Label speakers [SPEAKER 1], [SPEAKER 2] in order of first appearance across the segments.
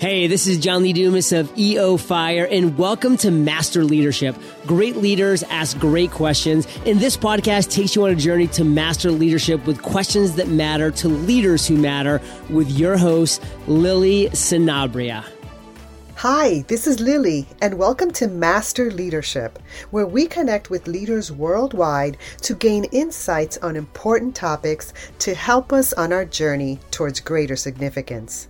[SPEAKER 1] Hey, this is John Lee Dumas of EO Fire, and welcome to Master Leadership. Great leaders ask great questions, and this podcast takes you on a journey to master leadership with questions that matter to leaders who matter with your host, Lily Sinabria.
[SPEAKER 2] Hi, this is Lily, and welcome to Master Leadership, where we connect with leaders worldwide to gain insights on important topics to help us on our journey towards greater significance.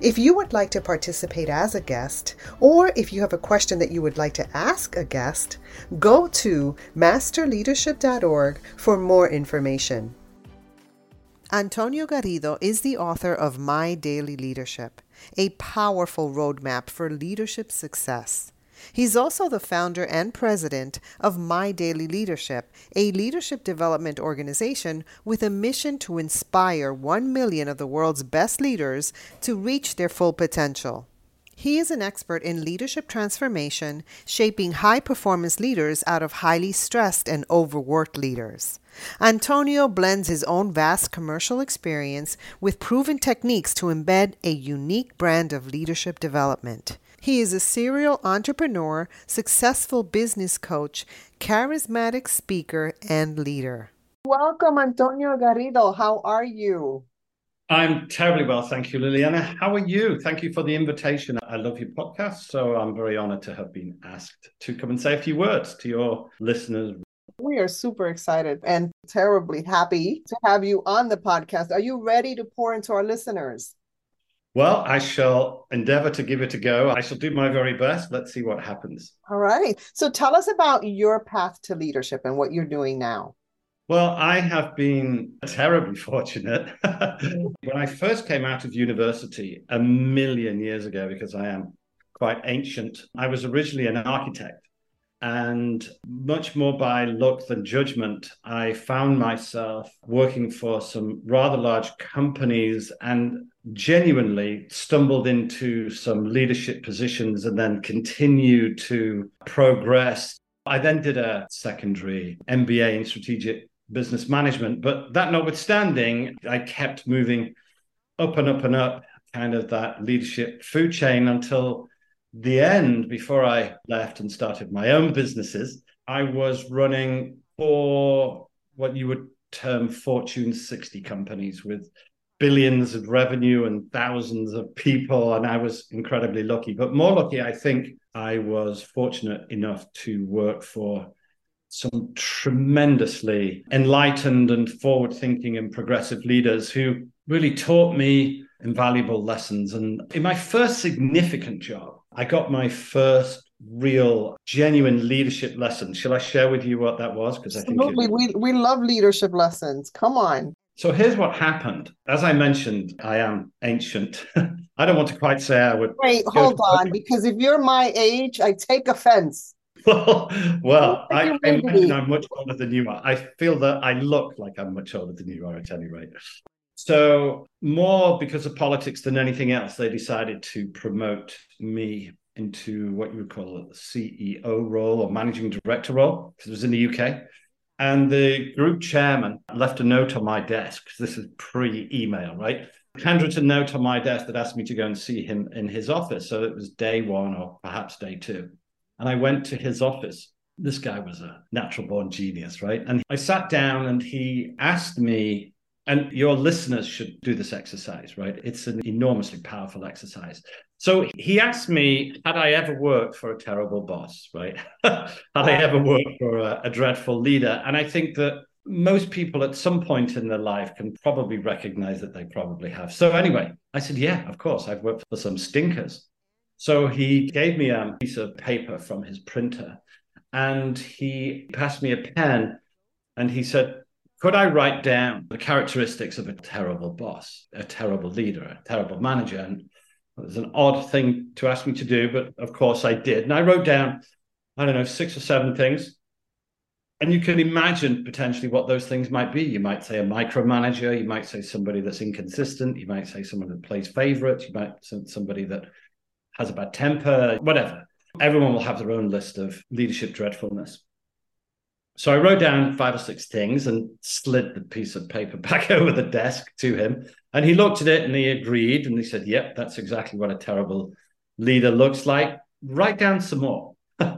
[SPEAKER 2] If you would like to participate as a guest, or if you have a question that you would like to ask a guest, go to masterleadership.org for more information. Antonio Garrido is the author of My Daily Leadership, a powerful roadmap for leadership success. He's also the founder and president of My Daily Leadership, a leadership development organization with a mission to inspire 1 million of the world's best leaders to reach their full potential. He is an expert in leadership transformation, shaping high performance leaders out of highly stressed and overworked leaders. Antonio blends his own vast commercial experience with proven techniques to embed a unique brand of leadership development. He is a serial entrepreneur, successful business coach, charismatic speaker, and leader. Welcome, Antonio Garrido. How are you?
[SPEAKER 3] I'm terribly well, thank you, Liliana. How are you? Thank you for the invitation. I love your podcast, so I'm very honored to have been asked to come and say a few words to your listeners.
[SPEAKER 2] We are super excited and terribly happy to have you on the podcast. Are you ready to pour into our listeners?
[SPEAKER 3] Well, I shall endeavor to give it a go. I shall do my very best. Let's see what happens.
[SPEAKER 2] All right. So tell us about your path to leadership and what you're doing now.
[SPEAKER 3] Well, I have been terribly fortunate. when I first came out of university a million years ago, because I am quite ancient, I was originally an architect. And much more by luck than judgment, I found myself working for some rather large companies and genuinely stumbled into some leadership positions and then continued to progress. I then did a secondary MBA in strategic business management, but that notwithstanding, I kept moving up and up and up kind of that leadership food chain until the end before I left and started my own businesses. I was running for what you would term Fortune 60 companies with billions of revenue and thousands of people. And I was incredibly lucky. But more lucky, I think I was fortunate enough to work for some tremendously enlightened and forward thinking and progressive leaders who really taught me invaluable lessons. And in my first significant job, I got my first real genuine leadership lesson. Shall I share with you what that was?
[SPEAKER 2] Because I think Absolutely. we we love leadership lessons. Come on.
[SPEAKER 3] So here's what happened. As I mentioned, I am ancient. I don't want to quite say I would.
[SPEAKER 2] Wait, hold on, because if you're my age, I take offense.
[SPEAKER 3] well, well I, I imagine I'm much older than you are. I feel that I look like I'm much older than you are at any rate. So, more because of politics than anything else, they decided to promote me into what you would call a CEO role or managing director role, because it was in the UK. And the group chairman left a note on my desk, this is pre email, right? Handwritten note on my desk that asked me to go and see him in his office. So it was day one or perhaps day two. And I went to his office. This guy was a natural born genius, right? And I sat down and he asked me, and your listeners should do this exercise, right? It's an enormously powerful exercise. So he asked me, had I ever worked for a terrible boss, right? had I ever worked for a, a dreadful leader? And I think that most people at some point in their life can probably recognize that they probably have. So anyway, I said, yeah, of course, I've worked for some stinkers. So he gave me a piece of paper from his printer and he passed me a pen and he said, could I write down the characteristics of a terrible boss, a terrible leader, a terrible manager? And it was an odd thing to ask me to do, but of course I did. And I wrote down, I don't know, six or seven things. And you can imagine potentially what those things might be. You might say a micromanager, you might say somebody that's inconsistent, you might say someone that plays favorites, you might say somebody that has a bad temper, whatever. Everyone will have their own list of leadership dreadfulness. So I wrote down five or six things and slid the piece of paper back over the desk to him. And he looked at it and he agreed. And he said, Yep, that's exactly what a terrible leader looks like. Write down some more.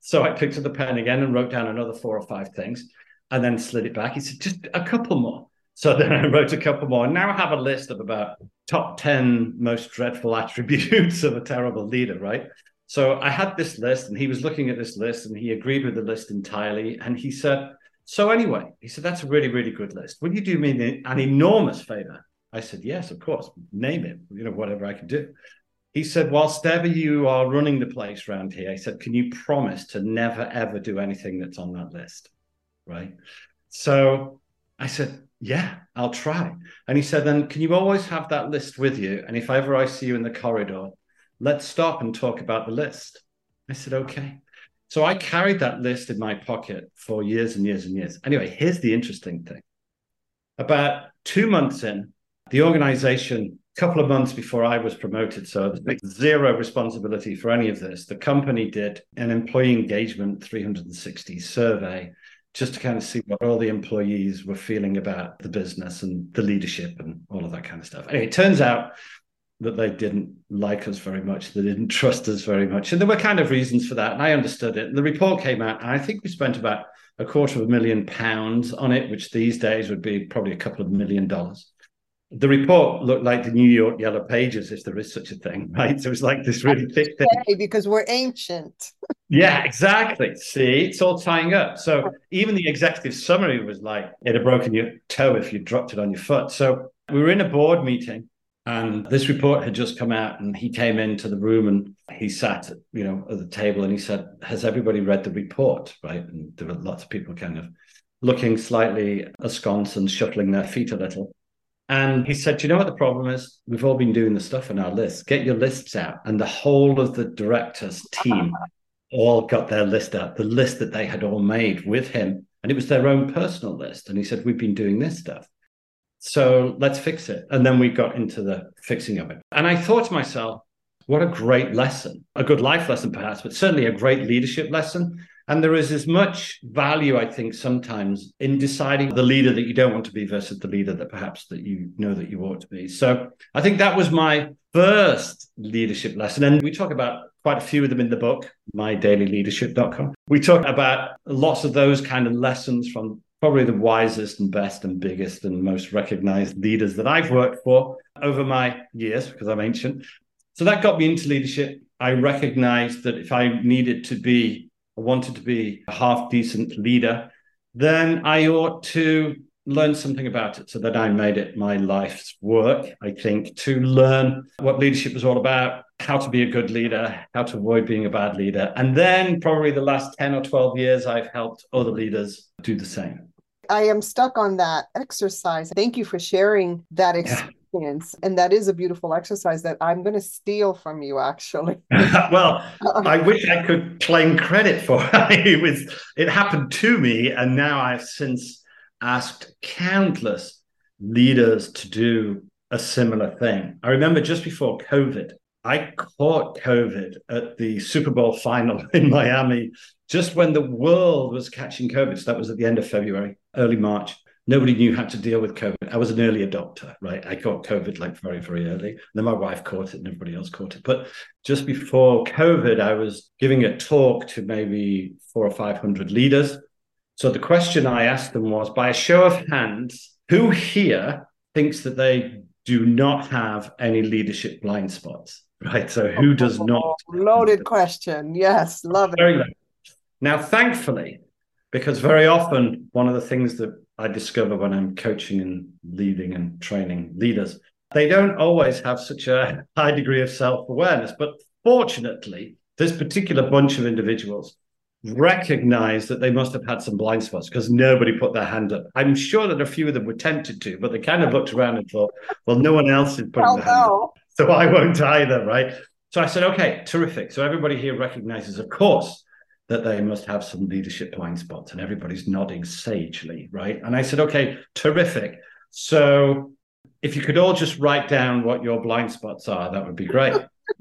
[SPEAKER 3] So I picked up the pen again and wrote down another four or five things and then slid it back. He said, just a couple more. So then I wrote a couple more. And now I have a list of about top 10 most dreadful attributes of a terrible leader, right? So I had this list and he was looking at this list and he agreed with the list entirely. And he said, So anyway, he said, That's a really, really good list. Will you do me an enormous favor? I said, Yes, of course. Name it, you know, whatever I can do he said, whilst ever you are running the place around here, he said, can you promise to never, ever do anything that's on that list? Right. So I said, yeah, I'll try. And he said, then can you always have that list with you? And if ever I see you in the corridor, let's stop and talk about the list. I said, okay. So I carried that list in my pocket for years and years and years. Anyway, here's the interesting thing. About two months in, the organization a couple of months before I was promoted, so zero responsibility for any of this. The company did an employee engagement 360 survey just to kind of see what all the employees were feeling about the business and the leadership and all of that kind of stuff. Anyway, it turns out that they didn't like us very much. They didn't trust us very much. And there were kind of reasons for that. And I understood it. And the report came out, and I think we spent about a quarter of a million pounds on it, which these days would be probably a couple of million dollars the report looked like the New York Yellow Pages, if there is such a thing, right? So it was like this really thick thing.
[SPEAKER 4] Because we're ancient.
[SPEAKER 3] yeah, exactly. See, it's all tying up. So even the executive summary was like it had broken your toe if you dropped it on your foot. So we were in a board meeting and this report had just come out and he came into the room and he sat, you know, at the table and he said, Has everybody read the report? Right. And there were lots of people kind of looking slightly askance and shuffling their feet a little. And he said, "Do you know what the problem is? We've all been doing the stuff on our list. Get your lists out. And the whole of the directors' team all got their list out, the list that they had all made with him. And it was their own personal list. And he said, We've been doing this stuff. So let's fix it. And then we got into the fixing of it. And I thought to myself, what a great lesson, a good life lesson, perhaps, but certainly a great leadership lesson and there is as much value, I think, sometimes in deciding the leader that you don't want to be versus the leader that perhaps that you know that you ought to be. So I think that was my first leadership lesson. And we talk about quite a few of them in the book, mydailyleadership.com. We talk about lots of those kind of lessons from probably the wisest and best and biggest and most recognized leaders that I've worked for over my years, because I'm ancient. So that got me into leadership. I recognized that if I needed to be I wanted to be a half decent leader, then I ought to learn something about it. So that I made it my life's work, I think, to learn what leadership was all about, how to be a good leader, how to avoid being a bad leader. And then probably the last 10 or 12 years, I've helped other leaders do the same.
[SPEAKER 4] I am stuck on that exercise. Thank you for sharing that experience. Yeah and that is a beautiful exercise that I'm going to steal from you, actually.
[SPEAKER 3] well, I wish I could claim credit for it. it was it happened to me, and now I've since asked countless leaders to do a similar thing. I remember just before COVID, I caught COVID at the Super Bowl final in Miami, just when the world was catching COVID. So that was at the end of February, early March nobody knew how to deal with COVID. I was an early adopter, right? I got COVID like very, very early. And then my wife caught it and everybody else caught it. But just before COVID, I was giving a talk to maybe four or 500 leaders. So the question I asked them was by a show of hands, who here thinks that they do not have any leadership blind spots? Right. So who does oh, not?
[SPEAKER 4] Loaded question. Yes. Love it. Very.
[SPEAKER 3] Now, thankfully, because very often one of the things that I discover when I'm coaching and leading and training leaders. They don't always have such a high degree of self awareness, but fortunately, this particular bunch of individuals recognize that they must have had some blind spots because nobody put their hand up. I'm sure that a few of them were tempted to, but they kind of looked around and thought, well, no one else is putting their hand up. So I won't either, right? So I said, okay, terrific. So everybody here recognizes, of course, that they must have some leadership blind spots. And everybody's nodding sagely, right? And I said, okay, terrific. So if you could all just write down what your blind spots are, that would be great.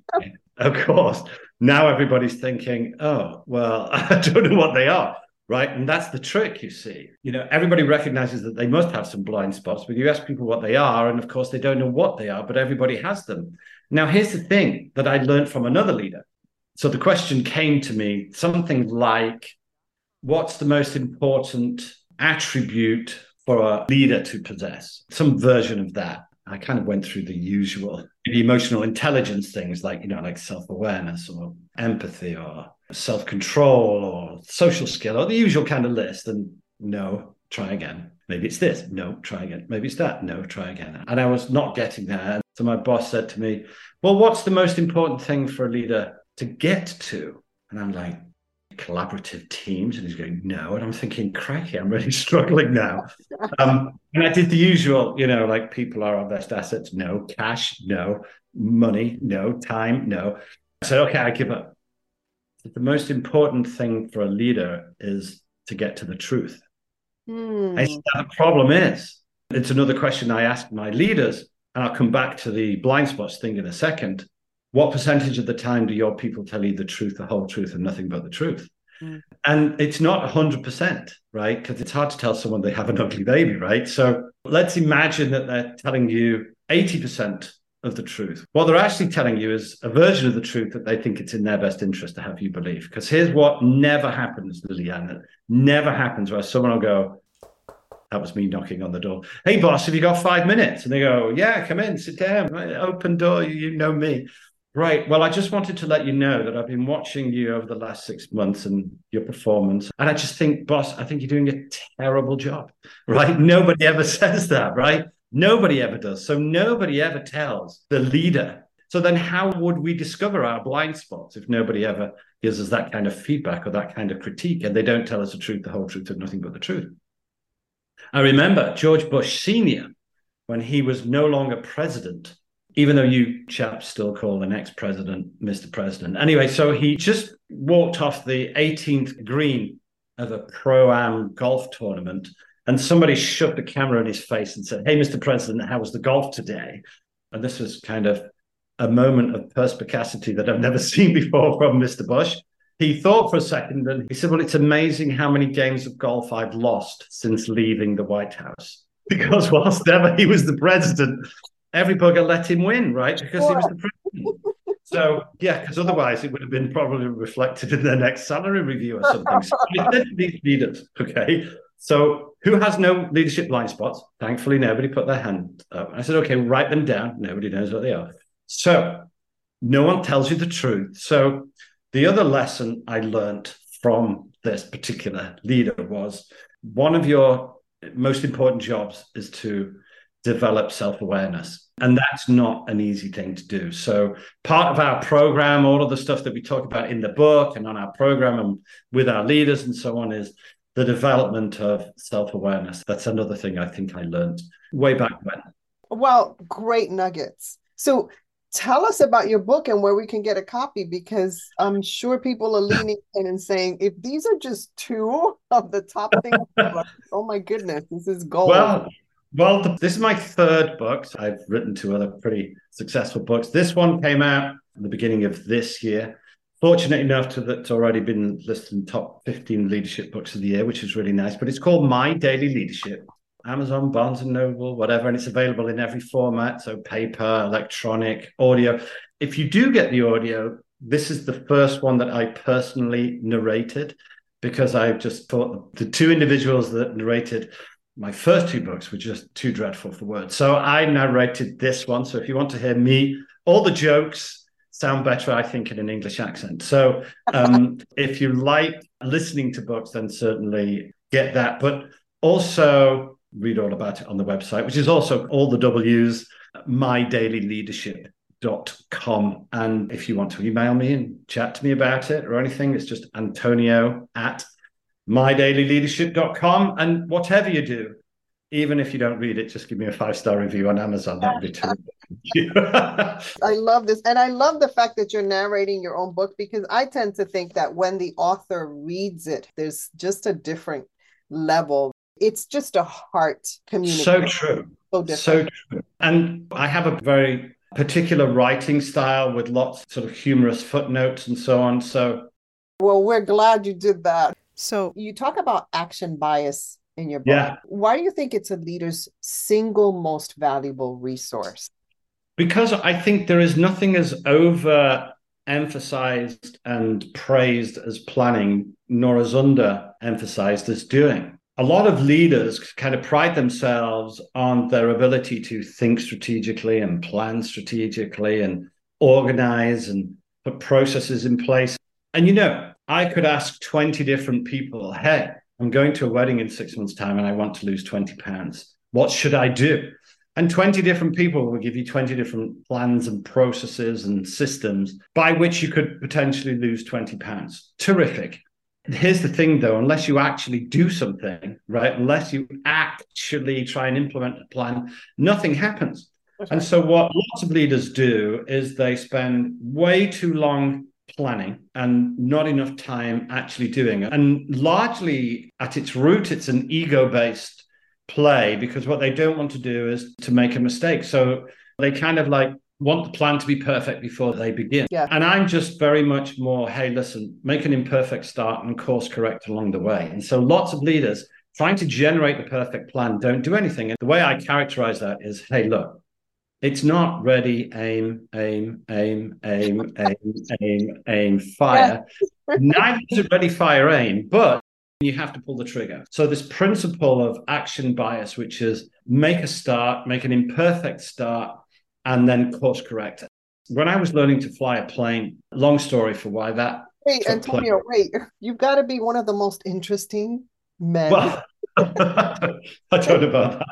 [SPEAKER 3] of course. Now everybody's thinking, oh, well, I don't know what they are right? And that's the trick, you see. You know, everybody recognizes that they must have some blind spots, but you ask people what they are, and of course, they don't know what they are, but everybody has them. Now, here's the thing that I learned from another leader. So the question came to me something like, what's the most important attribute for a leader to possess? Some version of that. I kind of went through the usual the emotional intelligence things like, you know, like self awareness or empathy or self control or social skill or the usual kind of list. And no, try again. Maybe it's this. No, try again. Maybe it's that. No, try again. And I was not getting there. So my boss said to me, Well, what's the most important thing for a leader to get to? And I'm like, collaborative teams. And he's going, no. And I'm thinking, cracky, I'm really struggling now. Um, and I did the usual, you know, like people are our best assets. No. Cash, no. Money, no. Time, no. I said, okay, I give up the most important thing for a leader is to get to the truth. Mm. I said, the problem is, it's another question I ask my leaders, and I'll come back to the blind spots thing in a second. What percentage of the time do your people tell you the truth, the whole truth, and nothing but the truth? Mm. And it's not 100%, right? Because it's hard to tell someone they have an ugly baby, right? So let's imagine that they're telling you 80% of the truth. What they're actually telling you is a version of the truth that they think it's in their best interest to have you believe. Because here's what never happens, Liliana. Never happens where someone will go, that was me knocking on the door. Hey, boss, have you got five minutes? And they go, Yeah, come in, sit down, open door. You know me. Right. Well, I just wanted to let you know that I've been watching you over the last six months and your performance. And I just think, boss, I think you're doing a terrible job. Right. Nobody ever says that. Right. Nobody ever does. So nobody ever tells the leader. So then how would we discover our blind spots if nobody ever gives us that kind of feedback or that kind of critique and they don't tell us the truth, the whole truth, and nothing but the truth? I remember George Bush Sr., when he was no longer president, even though you chaps still call the next president Mr. President. Anyway, so he just walked off the 18th green of a pro am golf tournament and somebody shoved the camera in his face and said, Hey, Mr. President, how was the golf today? And this was kind of a moment of perspicacity that I've never seen before from Mr. Bush. He thought for a second and he said, Well, it's amazing how many games of golf I've lost since leaving the White House. Because whilst ever he was the president, every bugger let him win, right? Because he was the president. So yeah, because otherwise it would have been probably reflected in their next salary review or something. So these leaders, okay. So who has no leadership blind spots? Thankfully, nobody put their hand up. I said, okay, write them down. Nobody knows what they are. So no one tells you the truth. So the other lesson I learned from this particular leader was one of your most important jobs is to develop self awareness. And that's not an easy thing to do. So, part of our program, all of the stuff that we talk about in the book and on our program and with our leaders and so on, is the development of self awareness. That's another thing I think I learned way back when.
[SPEAKER 4] Well, great nuggets. So tell us about your book and where we can get a copy because I'm sure people are leaning in and saying, if these are just two of the top things, oh my goodness, this is gold.
[SPEAKER 3] Well, well, the, this is my third book. So I've written two other pretty successful books. This one came out at the beginning of this year fortunate enough to that's already been listed in top 15 leadership books of the year, which is really nice. But it's called My Daily Leadership. Amazon, Barnes and Noble, whatever, and it's available in every format, so paper, electronic, audio. If you do get the audio, this is the first one that I personally narrated because I just thought the two individuals that narrated my first two books were just too dreadful for words. So I narrated this one. So if you want to hear me, all the jokes, sound better, I think, in an English accent. So um, if you like listening to books, then certainly get that. But also read all about it on the website, which is also all the W's, mydailyleadership.com. And if you want to email me and chat to me about it or anything, it's just Antonio at mydailyleadership.com. And whatever you do, even if you don't read it, just give me a five star review on Amazon. That would be terrific.
[SPEAKER 4] I love this. And I love the fact that you're narrating your own book because I tend to think that when the author reads it, there's just a different level. It's just a heart communication.
[SPEAKER 3] So true. So, so true. And I have a very particular writing style with lots of sort of humorous footnotes and so on. So,
[SPEAKER 4] well, we're glad you did that. So, you talk about action bias in your book. Yeah. Why do you think it's a leader's single most valuable resource?
[SPEAKER 3] Because I think there is nothing as over emphasized and praised as planning, nor as under emphasized as doing. A lot of leaders kind of pride themselves on their ability to think strategically and plan strategically and organize and put processes in place. And you know, I could ask 20 different people, hey, I'm going to a wedding in six months' time and I want to lose 20 pounds. What should I do? And 20 different people will give you 20 different plans and processes and systems by which you could potentially lose 20 pounds. Terrific. Here's the thing though, unless you actually do something, right? Unless you actually try and implement a plan, nothing happens. And so, what lots of leaders do is they spend way too long planning and not enough time actually doing it. And largely at its root, it's an ego based play because what they don't want to do is to make a mistake. So they kind of like want the plan to be perfect before they begin.
[SPEAKER 4] Yeah.
[SPEAKER 3] And I'm just very much more, hey, listen, make an imperfect start and course correct along the way. And so lots of leaders trying to generate the perfect plan don't do anything. And the way I characterize that is, hey, look, it's not ready, aim, aim, aim, aim, aim, aim, aim, fire. Neither is it ready, fire, aim, but you have to pull the trigger. So, this principle of action bias, which is make a start, make an imperfect start, and then course correct. When I was learning to fly a plane, long story for why that.
[SPEAKER 4] Wait, Antonio, wait, you've got to be one of the most interesting men.
[SPEAKER 3] Well, I don't know about that.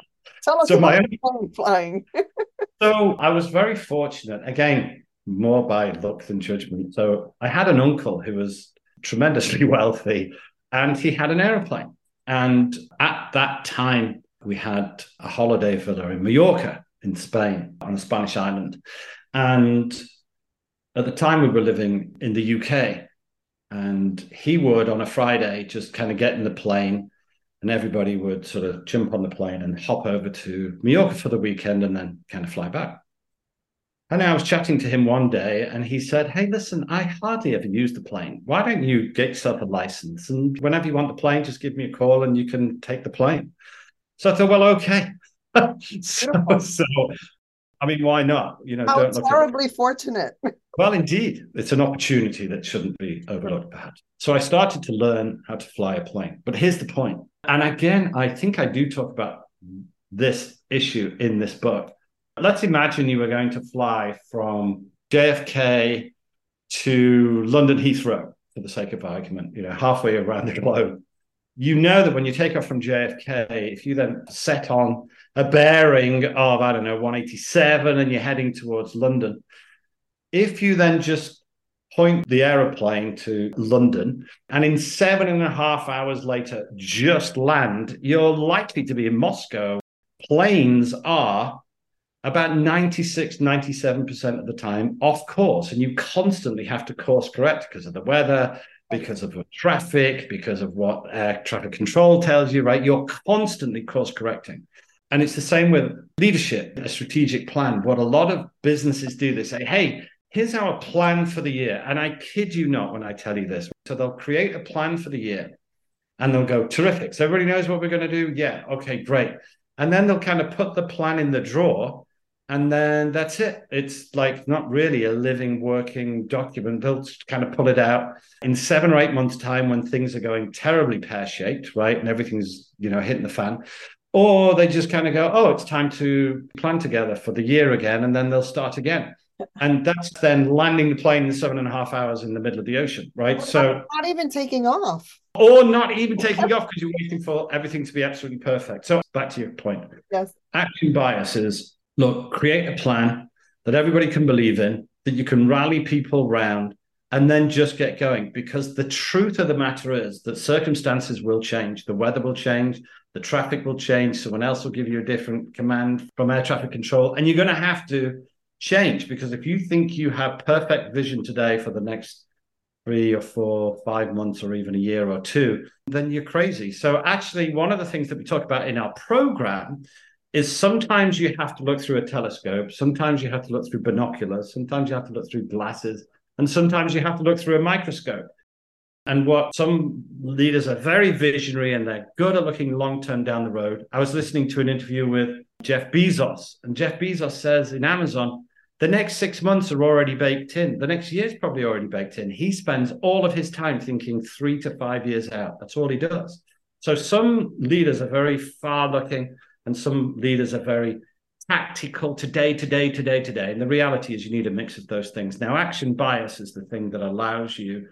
[SPEAKER 4] Tell us so about my flying.
[SPEAKER 3] so I was very fortunate, again, more by luck than judgment. So I had an uncle who was tremendously wealthy and he had an aeroplane. And at that time, we had a holiday villa in Mallorca in Spain on a Spanish island. And at the time, we were living in the UK. And he would, on a Friday, just kind of get in the plane and everybody would sort of jump on the plane and hop over to Mallorca for the weekend and then kind of fly back. And I was chatting to him one day and he said, Hey, listen, I hardly ever use the plane. Why don't you get yourself a license? And whenever you want the plane, just give me a call and you can take the plane. So I thought, well, okay. so, so, I mean, why not?
[SPEAKER 4] You know, How don't terribly fortunate.
[SPEAKER 3] well, indeed, it's an opportunity that shouldn't be overlooked, perhaps. So I started to learn how to fly a plane. But here's the point and again, I think I do talk about this issue in this book. Let's imagine you were going to fly from JFK to London Heathrow, for the sake of argument, you know, halfway around the globe. You know that when you take off from JFK, if you then set on a bearing of, I don't know, 187 and you're heading towards London, if you then just point the aeroplane to London, and in seven and a half hours later, just land, you're likely to be in Moscow. Planes are about 96, 97% of the time off course, and you constantly have to course correct because of the weather, because of traffic, because of what air traffic control tells you, right? You're constantly course correcting. And it's the same with leadership, a strategic plan. What a lot of businesses do, they say, hey, here's our plan for the year. And I kid you not when I tell you this. So they'll create a plan for the year and they'll go, terrific. So everybody knows what we're going to do? Yeah. Okay, great. And then they'll kind of put the plan in the drawer and then that's it. It's like not really a living, working document. They'll kind of pull it out in seven or eight months' time when things are going terribly pear shaped, right? And everything's, you know, hitting the fan. Or they just kind of go, oh, it's time to plan together for the year again. And then they'll start again and that's then landing the plane in seven and a half hours in the middle of the ocean, right? So
[SPEAKER 4] not even taking off,
[SPEAKER 3] or not even taking off because you're waiting for everything to be absolutely perfect. So back to your point.
[SPEAKER 4] Yes,
[SPEAKER 3] action bias is look, create a plan that everybody can believe in, that you can rally people around, and then just get going. Because the truth of the matter is that circumstances will change, the weather will change, the traffic will change. Someone else will give you a different command from air traffic control. And you're going to have to change because if you think you have perfect vision today for the next three or four, five months, or even a year or two, then you're crazy. So, actually, one of the things that we talk about in our program is sometimes you have to look through a telescope, sometimes you have to look through binoculars, sometimes you have to look through glasses, and sometimes you have to look through a microscope. And what some leaders are very visionary and they're good at looking long term down the road. I was listening to an interview with Jeff Bezos, and Jeff Bezos says in Amazon, the next six months are already baked in. The next year is probably already baked in. He spends all of his time thinking three to five years out. That's all he does. So some leaders are very far looking, and some leaders are very tactical today, today, today, today. And the reality is you need a mix of those things. Now, action bias is the thing that allows you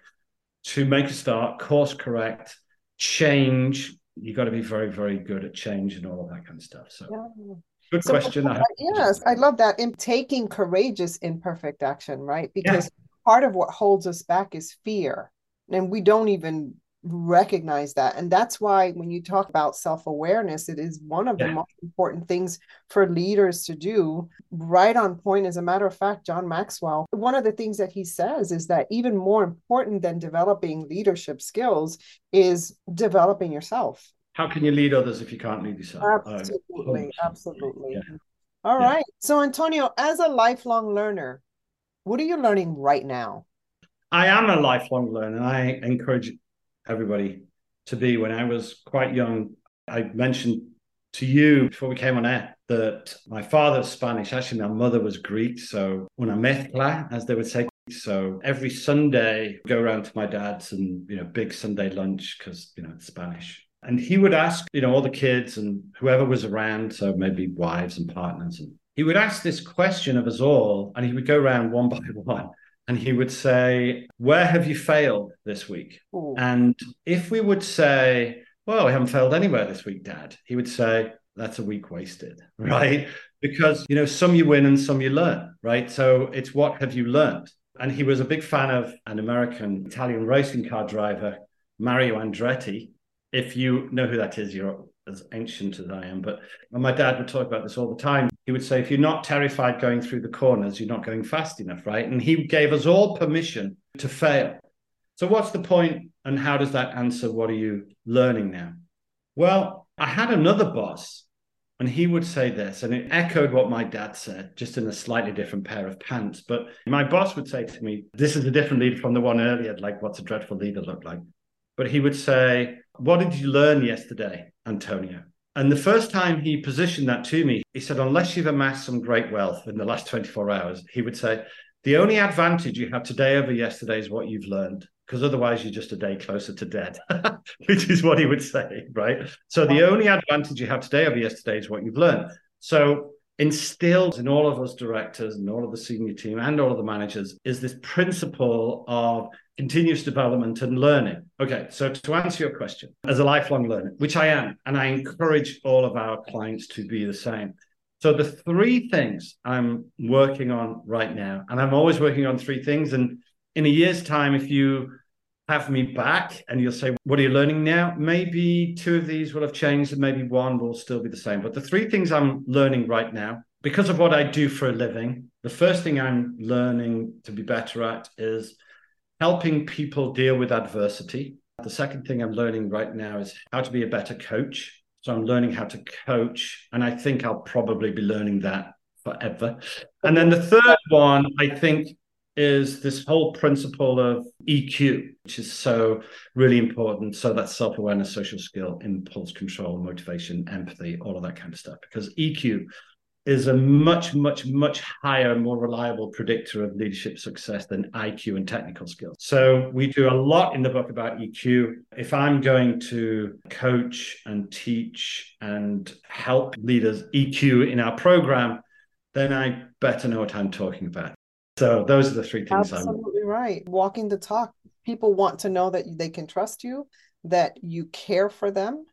[SPEAKER 3] to make a start, course correct, change. You've got to be very, very good at change and all of that kind of stuff. So yeah. Good so, question.
[SPEAKER 4] Uh, yes, I love that. In taking courageous imperfect action, right? Because yeah. part of what holds us back is fear. And we don't even recognize that and that's why when you talk about self-awareness it is one of yeah. the most important things for leaders to do right on point as a matter of fact john maxwell one of the things that he says is that even more important than developing leadership skills is developing yourself
[SPEAKER 3] how can you lead others if you can't lead yourself um,
[SPEAKER 4] absolutely oh, absolutely yeah. All yeah. right. so antonio as a lifelong learner what are you learning right now
[SPEAKER 3] I am a lifelong learner. And I encourage everybody to be. When I was quite young, I mentioned to you before we came on air that my father's Spanish. Actually, my mother was Greek. So una mezcla, as they would say. So every Sunday, go around to my dad's and, you know, big Sunday lunch because, you know, it's Spanish. And he would ask, you know, all the kids and whoever was around, so maybe wives and partners, and he would ask this question of us all, and he would go around one by one and he would say, Where have you failed this week? Ooh. And if we would say, Well, we haven't failed anywhere this week, Dad, he would say, That's a week wasted, right? Because, you know, some you win and some you learn, right? So it's what have you learned? And he was a big fan of an American Italian racing car driver, Mario Andretti. If you know who that is, you're as ancient as I am. But my dad would talk about this all the time he would say, if you're not terrified going through the corners, you're not going fast enough, right? And he gave us all permission to fail. So, what's the point, and how does that answer what are you learning now? Well, I had another boss, and he would say this, and it echoed what my dad said, just in a slightly different pair of pants. But my boss would say to me, This is a different leader from the one earlier, like, what's a dreadful leader look like? But he would say, What did you learn yesterday, Antonio? And the first time he positioned that to me, he said, unless you've amassed some great wealth in the last 24 hours, he would say, the only advantage you have today over yesterday is what you've learned, because otherwise you're just a day closer to dead, which is what he would say, right? So the only advantage you have today over yesterday is what you've learned. So instilled in all of us directors and all of the senior team and all of the managers is this principle of continuous development and learning. Okay, so to answer your question, as a lifelong learner, which I am, and I encourage all of our clients to be the same. So the three things I'm working on right now, and I'm always working on three things. And in a year's time, if you have me back and you'll say, What are you learning now? Maybe two of these will have changed and maybe one will still be the same. But the three things I'm learning right now, because of what I do for a living, the first thing I'm learning to be better at is helping people deal with adversity. The second thing I'm learning right now is how to be a better coach. So I'm learning how to coach, and I think I'll probably be learning that forever. And then the third one, I think, is this whole principle of EQ, which is so really important. So that's self awareness, social skill, impulse control, motivation, empathy, all of that kind of stuff. Because EQ is a much, much, much higher, more reliable predictor of leadership success than IQ and technical skills. So we do a lot in the book about EQ. If I'm going to coach and teach and help leaders EQ in our program, then I better know what I'm talking about. So those are the three things.
[SPEAKER 4] Absolutely I'm... right. Walking the talk. People want to know that they can trust you, that you care for them,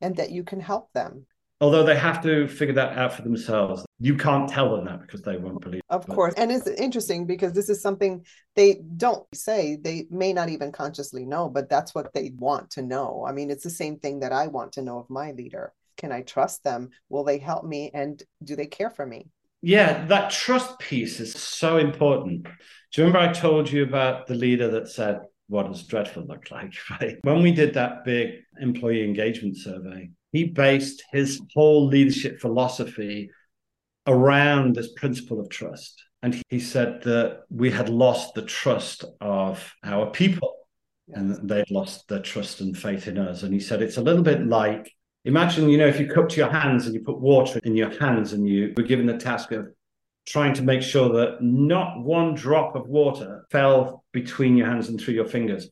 [SPEAKER 4] and that you can help them
[SPEAKER 3] although they have to figure that out for themselves. You can't tell them that because they won't believe.
[SPEAKER 4] Of course. And it's interesting because this is something they don't say. They may not even consciously know, but that's what they want to know. I mean, it's the same thing that I want to know of my leader. Can I trust them? Will they help me? And do they care for me?
[SPEAKER 3] Yeah, that trust piece is so important. Do you remember I told you about the leader that said, What does dreadful look like? Right. When we did that big employee engagement survey, he based his whole leadership philosophy around this principle of trust. And he said that we had lost the trust of our people and they'd lost their trust and faith in us. And he said it's a little bit like imagine, you know, if you cupped your hands and you put water in your hands and you were given the task of trying to make sure that not one drop of water fell between your hands and through your fingers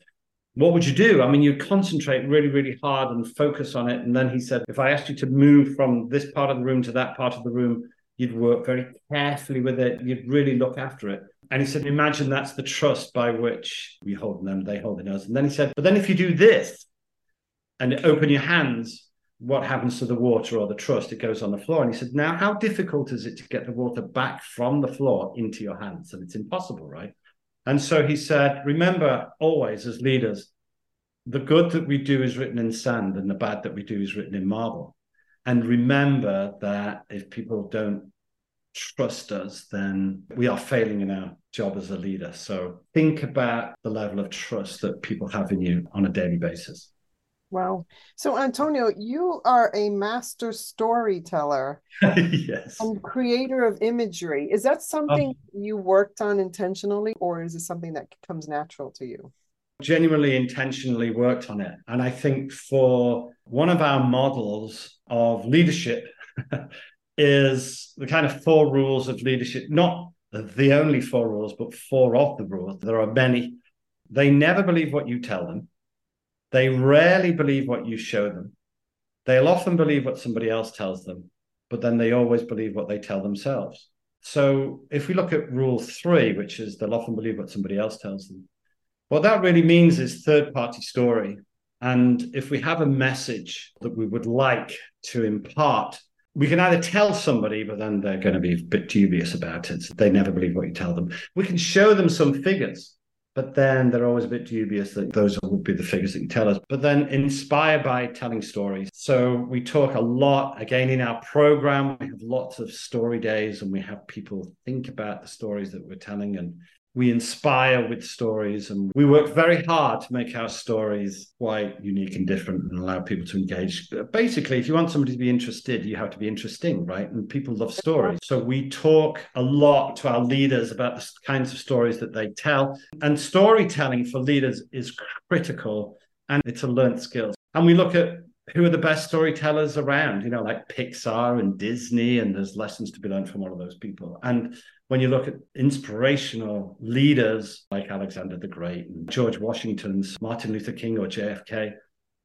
[SPEAKER 3] what would you do? I mean, you'd concentrate really, really hard and focus on it. And then he said, if I asked you to move from this part of the room to that part of the room, you'd work very carefully with it. You'd really look after it. And he said, imagine that's the trust by which we hold them, they hold in us. And then he said, but then if you do this and open your hands, what happens to the water or the trust? It goes on the floor. And he said, now how difficult is it to get the water back from the floor into your hands? And it's impossible, right? And so he said, remember always as leaders, the good that we do is written in sand and the bad that we do is written in marble. And remember that if people don't trust us, then we are failing in our job as a leader. So think about the level of trust that people have in you on a daily basis.
[SPEAKER 4] Wow. So, Antonio, you are a master storyteller.
[SPEAKER 3] yes.
[SPEAKER 4] And creator of imagery. Is that something um, you worked on intentionally, or is it something that comes natural to you?
[SPEAKER 3] Genuinely, intentionally worked on it. And I think for one of our models of leadership is the kind of four rules of leadership, not the only four rules, but four of the rules. There are many. They never believe what you tell them they rarely believe what you show them. They'll often believe what somebody else tells them, but then they always believe what they tell themselves. So if we look at rule three, which is they'll often believe what somebody else tells them, what that really means is third party story. And if we have a message that we would like to impart, we can either tell somebody, but then they're going to be a bit dubious about it. They never believe what you tell them. We can show them some figures but then they're always a bit dubious that those would be the figures that you tell us. But then inspired by telling stories. So we talk a lot again in our program. We have lots of story days and we have people think about the stories that we're telling and we inspire with stories and we work very hard to make our stories quite unique and different and allow people to engage. Basically if you want somebody to be interested you have to be interesting right? And people love stories. So we talk a lot to our leaders about the kinds of stories that they tell. And storytelling for leaders is critical and it's a learned skill. And we look at who are the best storytellers around you know like pixar and disney and there's lessons to be learned from all of those people. And when you look at inspirational leaders like Alexander the Great and George Washington's Martin Luther King or JFK,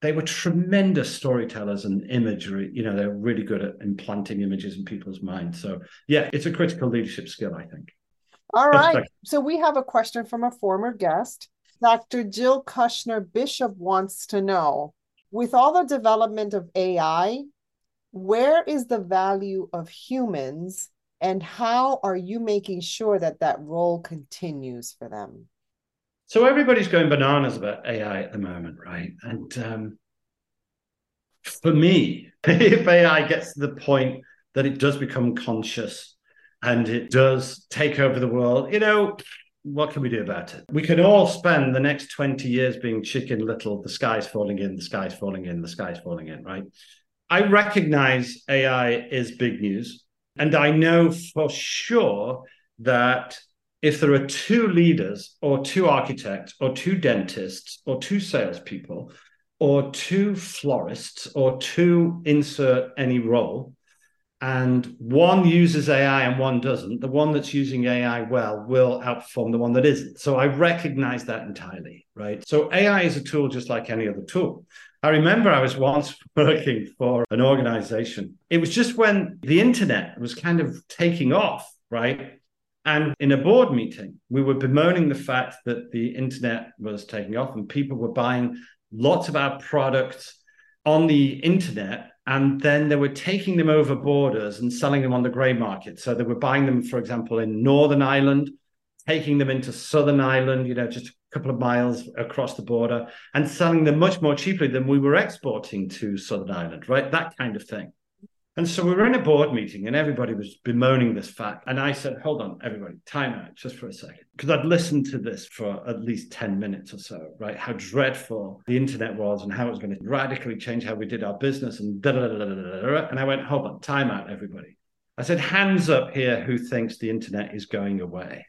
[SPEAKER 3] they were tremendous storytellers and imagery. You know, they're really good at implanting images in people's minds. So, yeah, it's a critical leadership skill, I think.
[SPEAKER 4] All right. So, we have a question from a former guest. Dr. Jill Kushner Bishop wants to know with all the development of AI, where is the value of humans and how are you making sure that that role continues for them
[SPEAKER 3] so everybody's going bananas about ai at the moment right and um, for me if ai gets to the point that it does become conscious and it does take over the world you know what can we do about it? We can all spend the next 20 years being chicken little, the sky's falling in, the sky's falling in, the sky's falling in, right? I recognize AI is big news. And I know for sure that if there are two leaders or two architects or two dentists or two salespeople or two florists or two insert any role, and one uses AI and one doesn't, the one that's using AI well will outperform the one that isn't. So I recognize that entirely, right? So AI is a tool just like any other tool. I remember I was once working for an organization. It was just when the internet was kind of taking off, right? And in a board meeting, we were bemoaning the fact that the internet was taking off and people were buying lots of our products on the internet And then they were taking them over borders and selling them on the grey market. So they were buying them, for example, in Northern Ireland, taking them into Southern Ireland, you know, just couple of miles across the border, and selling them much more cheaply than we were exporting to Southern Ireland, right? That kind of thing. And so we were in a board meeting and everybody was bemoaning this fact. And I said, hold on, everybody, time out just for a second. Because I'd listened to this for at least 10 minutes or so, right? How dreadful the internet was and how it was going to radically change how we did our business and da da da da da da. And I went, hold on, time out, everybody. I said, hands up here who thinks the internet is going away.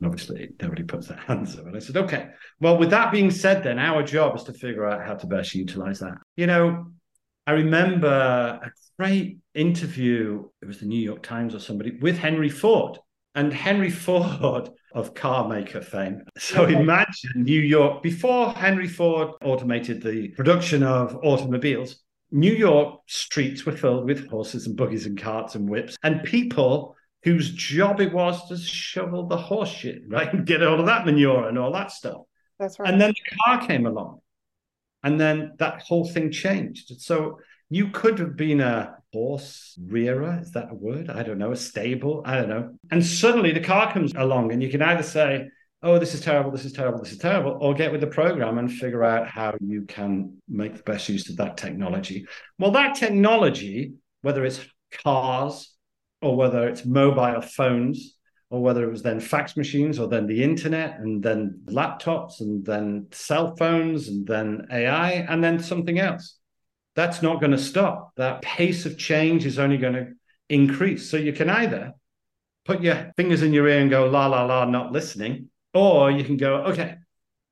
[SPEAKER 3] And obviously, nobody puts their hands up. And I said, okay, well, with that being said, then our job is to figure out how to best utilize that. You know, I remember a great interview, it was the New York Times or somebody, with Henry Ford. And Henry Ford of car maker fame. So imagine New York, before Henry Ford automated the production of automobiles, New York streets were filled with horses and buggies and carts and whips and people whose job it was to shovel the horse shit, right? And get all of that manure and all that stuff.
[SPEAKER 4] That's right.
[SPEAKER 3] And then the car came along and then that whole thing changed. So you could have been a horse rearer, is that a word? I don't know, a stable, I don't know. And suddenly the car comes along, and you can either say, oh, this is terrible, this is terrible, this is terrible, or get with the program and figure out how you can make the best use of that technology. Well, that technology, whether it's cars or whether it's mobile phones, or whether it was then fax machines or then the internet and then laptops and then cell phones and then AI and then something else. That's not going to stop. That pace of change is only going to increase. So you can either put your fingers in your ear and go, la, la, la, not listening, or you can go, okay,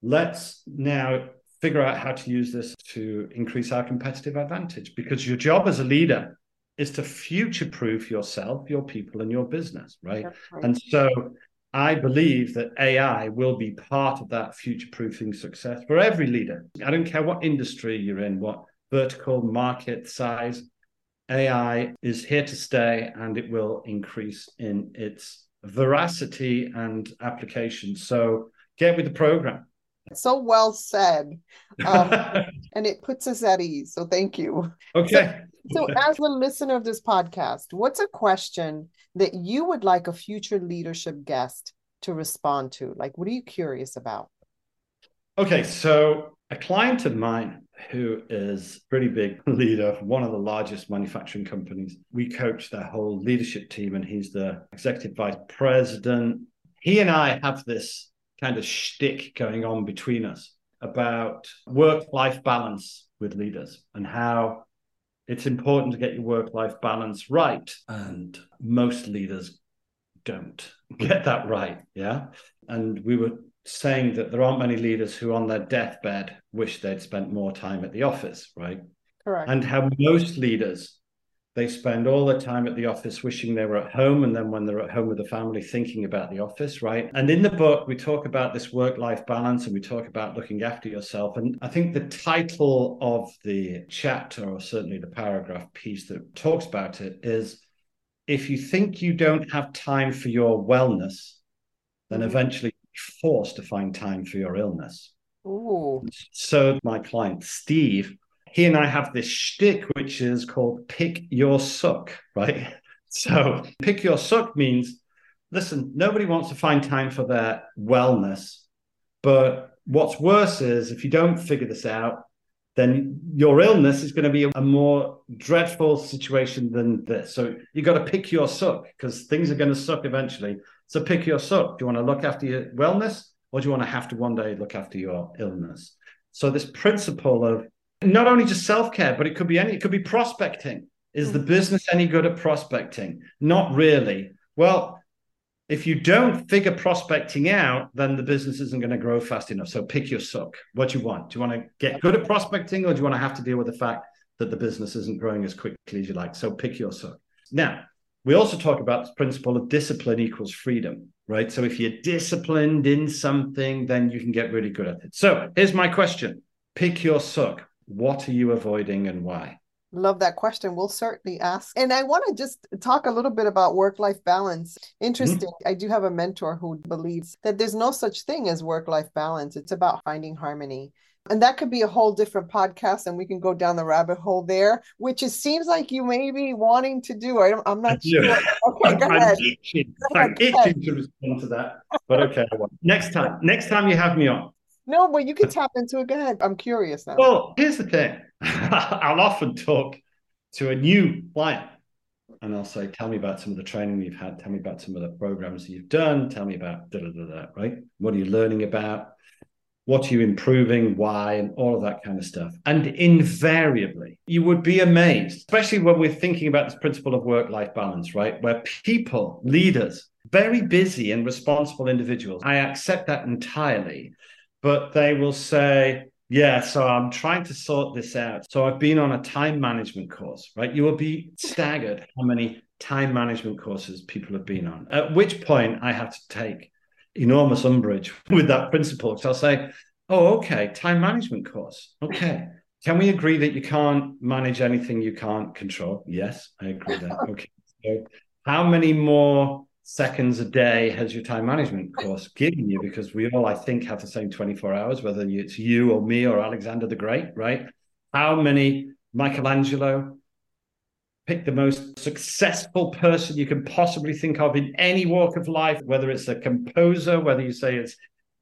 [SPEAKER 3] let's now figure out how to use this to increase our competitive advantage because your job as a leader is to future proof yourself, your people, and your business, right? right? And so I believe that AI will be part of that future proofing success for every leader. I don't care what industry you're in, what vertical market size. AI is here to stay and it will increase in its veracity and application. So get with the program.
[SPEAKER 4] So well said. Um, and it puts us at ease. So thank you.
[SPEAKER 3] Okay.
[SPEAKER 4] So, so, as a listener of this podcast, what's a question that you would like a future leadership guest to respond to? Like, what are you curious about?
[SPEAKER 3] Okay. So, a client of mine who is pretty big leader of one of the largest manufacturing companies. We coach their whole leadership team, and he's the executive vice president. He and I have this kind of shtick going on between us about work-life balance with leaders and how it's important to get your work-life balance right. And most leaders don't get that right. Yeah. And we were saying that there aren't many leaders who on their deathbed wish they'd spent more time at the office, right?
[SPEAKER 4] Correct.
[SPEAKER 3] And how most leaders they spend all their time at the office wishing they were at home and then when they're at home with the family thinking about the office right and in the book we talk about this work life balance and we talk about looking after yourself and i think the title of the chapter or certainly the paragraph piece that talks about it is if you think you don't have time for your wellness then mm-hmm. eventually you're forced to find time for your illness.
[SPEAKER 4] Ooh.
[SPEAKER 3] So my client Steve, he and I have this shtick which is called pick your suck, right? So pick your suck means listen, nobody wants to find time for their wellness. But what's worse is if you don't figure this out, then your illness is going to be a more dreadful situation than this. So you got to pick your suck because things are going to suck eventually. So pick your suck. Do you want to look after your wellness or do you want to have to one day look after your illness? So this principle of not only just self-care, but it could be any, it could be prospecting. Is the mm. business any good at prospecting? Not really. Well, if you don't figure prospecting out, then the business isn't going to grow fast enough. So pick your suck. What do you want? Do you want to get good at prospecting or do you want to have to deal with the fact that the business isn't growing as quickly as you like? So pick your suck. Now, we also talk about this principle of discipline equals freedom, right? So if you're disciplined in something, then you can get really good at it. So here's my question pick your suck. What are you avoiding and why?
[SPEAKER 4] Love that question. We'll certainly ask. And I want to just talk a little bit about work life balance. Interesting. Mm-hmm. I do have a mentor who believes that there's no such thing as work life balance, it's about finding harmony. And that could be a whole different podcast, and we can go down the rabbit hole there, which it seems like you may be wanting to do. I am not sure. Okay,
[SPEAKER 3] go I'm ahead. Itching. Go I'm itching to respond to that. But okay, next time, next time you have me on.
[SPEAKER 4] No, but you can tap into it. Go ahead. I'm curious now.
[SPEAKER 3] Well, here's the thing. I'll often talk to a new client and I'll say, tell me about some of the training you've had. Tell me about some of the programs you've done. Tell me about da da da da, right? What are you learning about? What are you improving? Why? And all of that kind of stuff. And invariably, you would be amazed, especially when we're thinking about this principle of work life balance, right? Where people, leaders, very busy and responsible individuals, I accept that entirely, but they will say, yeah, so I'm trying to sort this out. So I've been on a time management course, right? You will be staggered how many time management courses people have been on. At which point I have to take enormous umbrage with that principle. So I'll say, oh, okay, time management course. Okay. Can we agree that you can't manage anything you can't control? Yes, I agree that. Okay. So how many more seconds a day has your time management course given you? Because we all, I think, have the same 24 hours, whether it's you or me or Alexander the Great, right? How many Michelangelo pick the most successful person you can possibly think of in any walk of life, whether it's a composer, whether you say it's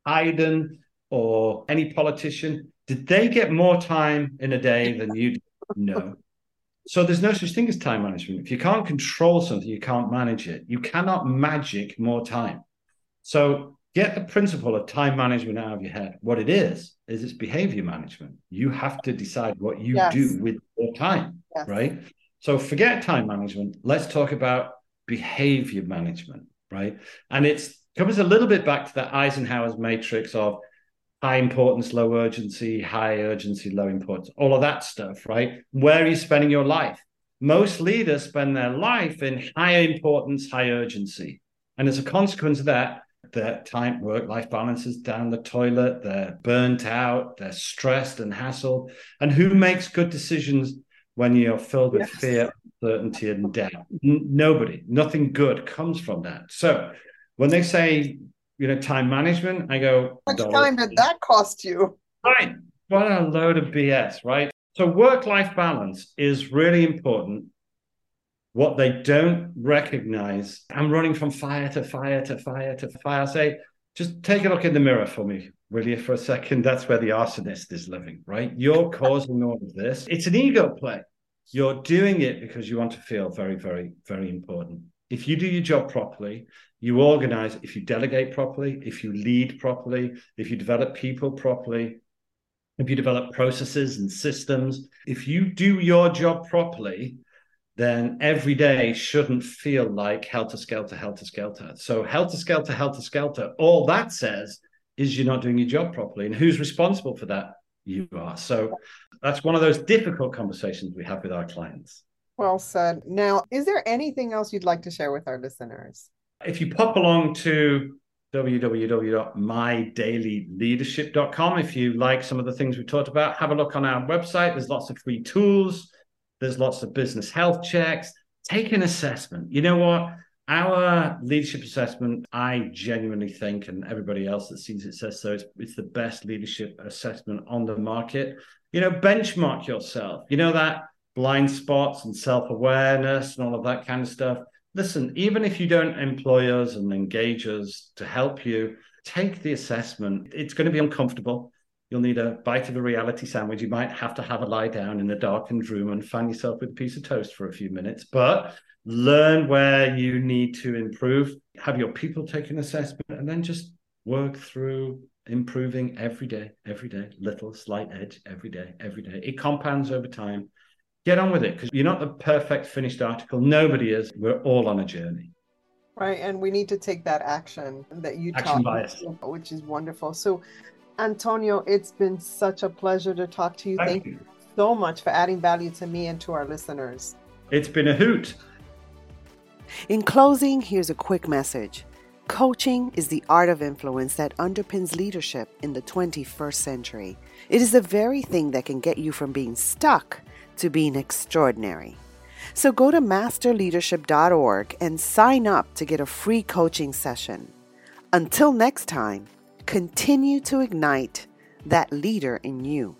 [SPEAKER 3] Haydn or any politician. Did they get more time in a day than you did? No. So there's no such thing as time management. If you can't control something, you can't manage it. You cannot magic more time. So get the principle of time management out of your head. What it is, is it's behavior management. You have to decide what you yes. do with your time, yes. right? So forget time management. Let's talk about behavior management, right? And it comes a little bit back to that Eisenhower's matrix of high importance, low urgency, high urgency, low importance, all of that stuff, right? Where are you spending your life? Most leaders spend their life in high importance, high urgency. And as a consequence of that, their time work life balance is down the toilet, they're burnt out, they're stressed and hassled. And who makes good decisions when you're filled with yes. fear, uncertainty, and doubt? N- nobody. Nothing good comes from that. So when they say you know, time management. I go,
[SPEAKER 4] how much time did that cost you?
[SPEAKER 3] Right. What a load of BS, right? So work life balance is really important. What they don't recognize, I'm running from fire to fire to fire to fire. I say, just take a look in the mirror for me, will you, for a second? That's where the arsonist is living, right? You're causing all of this. It's an ego play. You're doing it because you want to feel very, very, very important. If you do your job properly, you organize, if you delegate properly, if you lead properly, if you develop people properly, if you develop processes and systems, if you do your job properly, then every day shouldn't feel like helter skelter, helter skelter. So, helter skelter, helter skelter, all that says is you're not doing your job properly. And who's responsible for that? You are. So, that's one of those difficult conversations we have with our clients.
[SPEAKER 4] Well said. Now, is there anything else you'd like to share with our listeners?
[SPEAKER 3] if you pop along to www.mydailyleadership.com, if you like some of the things we talked about, have a look on our website. There's lots of free tools, there's lots of business health checks. Take an assessment. You know what? Our leadership assessment, I genuinely think, and everybody else that sees it says so, it's, it's the best leadership assessment on the market. You know, benchmark yourself. You know, that blind spots and self awareness and all of that kind of stuff listen, even if you don't employ us and engage us to help you, take the assessment. It's going to be uncomfortable. You'll need a bite of a reality sandwich. You might have to have a lie down in a darkened room and find yourself with a piece of toast for a few minutes, but learn where you need to improve. Have your people take an assessment and then just work through improving every day, every day, little slight edge every day, every day. It compounds over time get on with it because you're not the perfect finished article. Nobody is. We're all on a journey.
[SPEAKER 4] Right. And we need to take that action that you
[SPEAKER 3] action bias.
[SPEAKER 4] which is wonderful. So, Antonio, it's been such a pleasure to talk to you. Thank, Thank you. you so much for adding value to me and to our listeners.
[SPEAKER 3] It's been a hoot.
[SPEAKER 4] In closing, here's a quick message. Coaching is the art of influence that underpins leadership in the 21st century. It is the very thing that can get you from being stuck
[SPEAKER 2] to being extraordinary. So go to masterleadership.org and sign up to get a free coaching session. Until next time, continue to ignite that leader in you.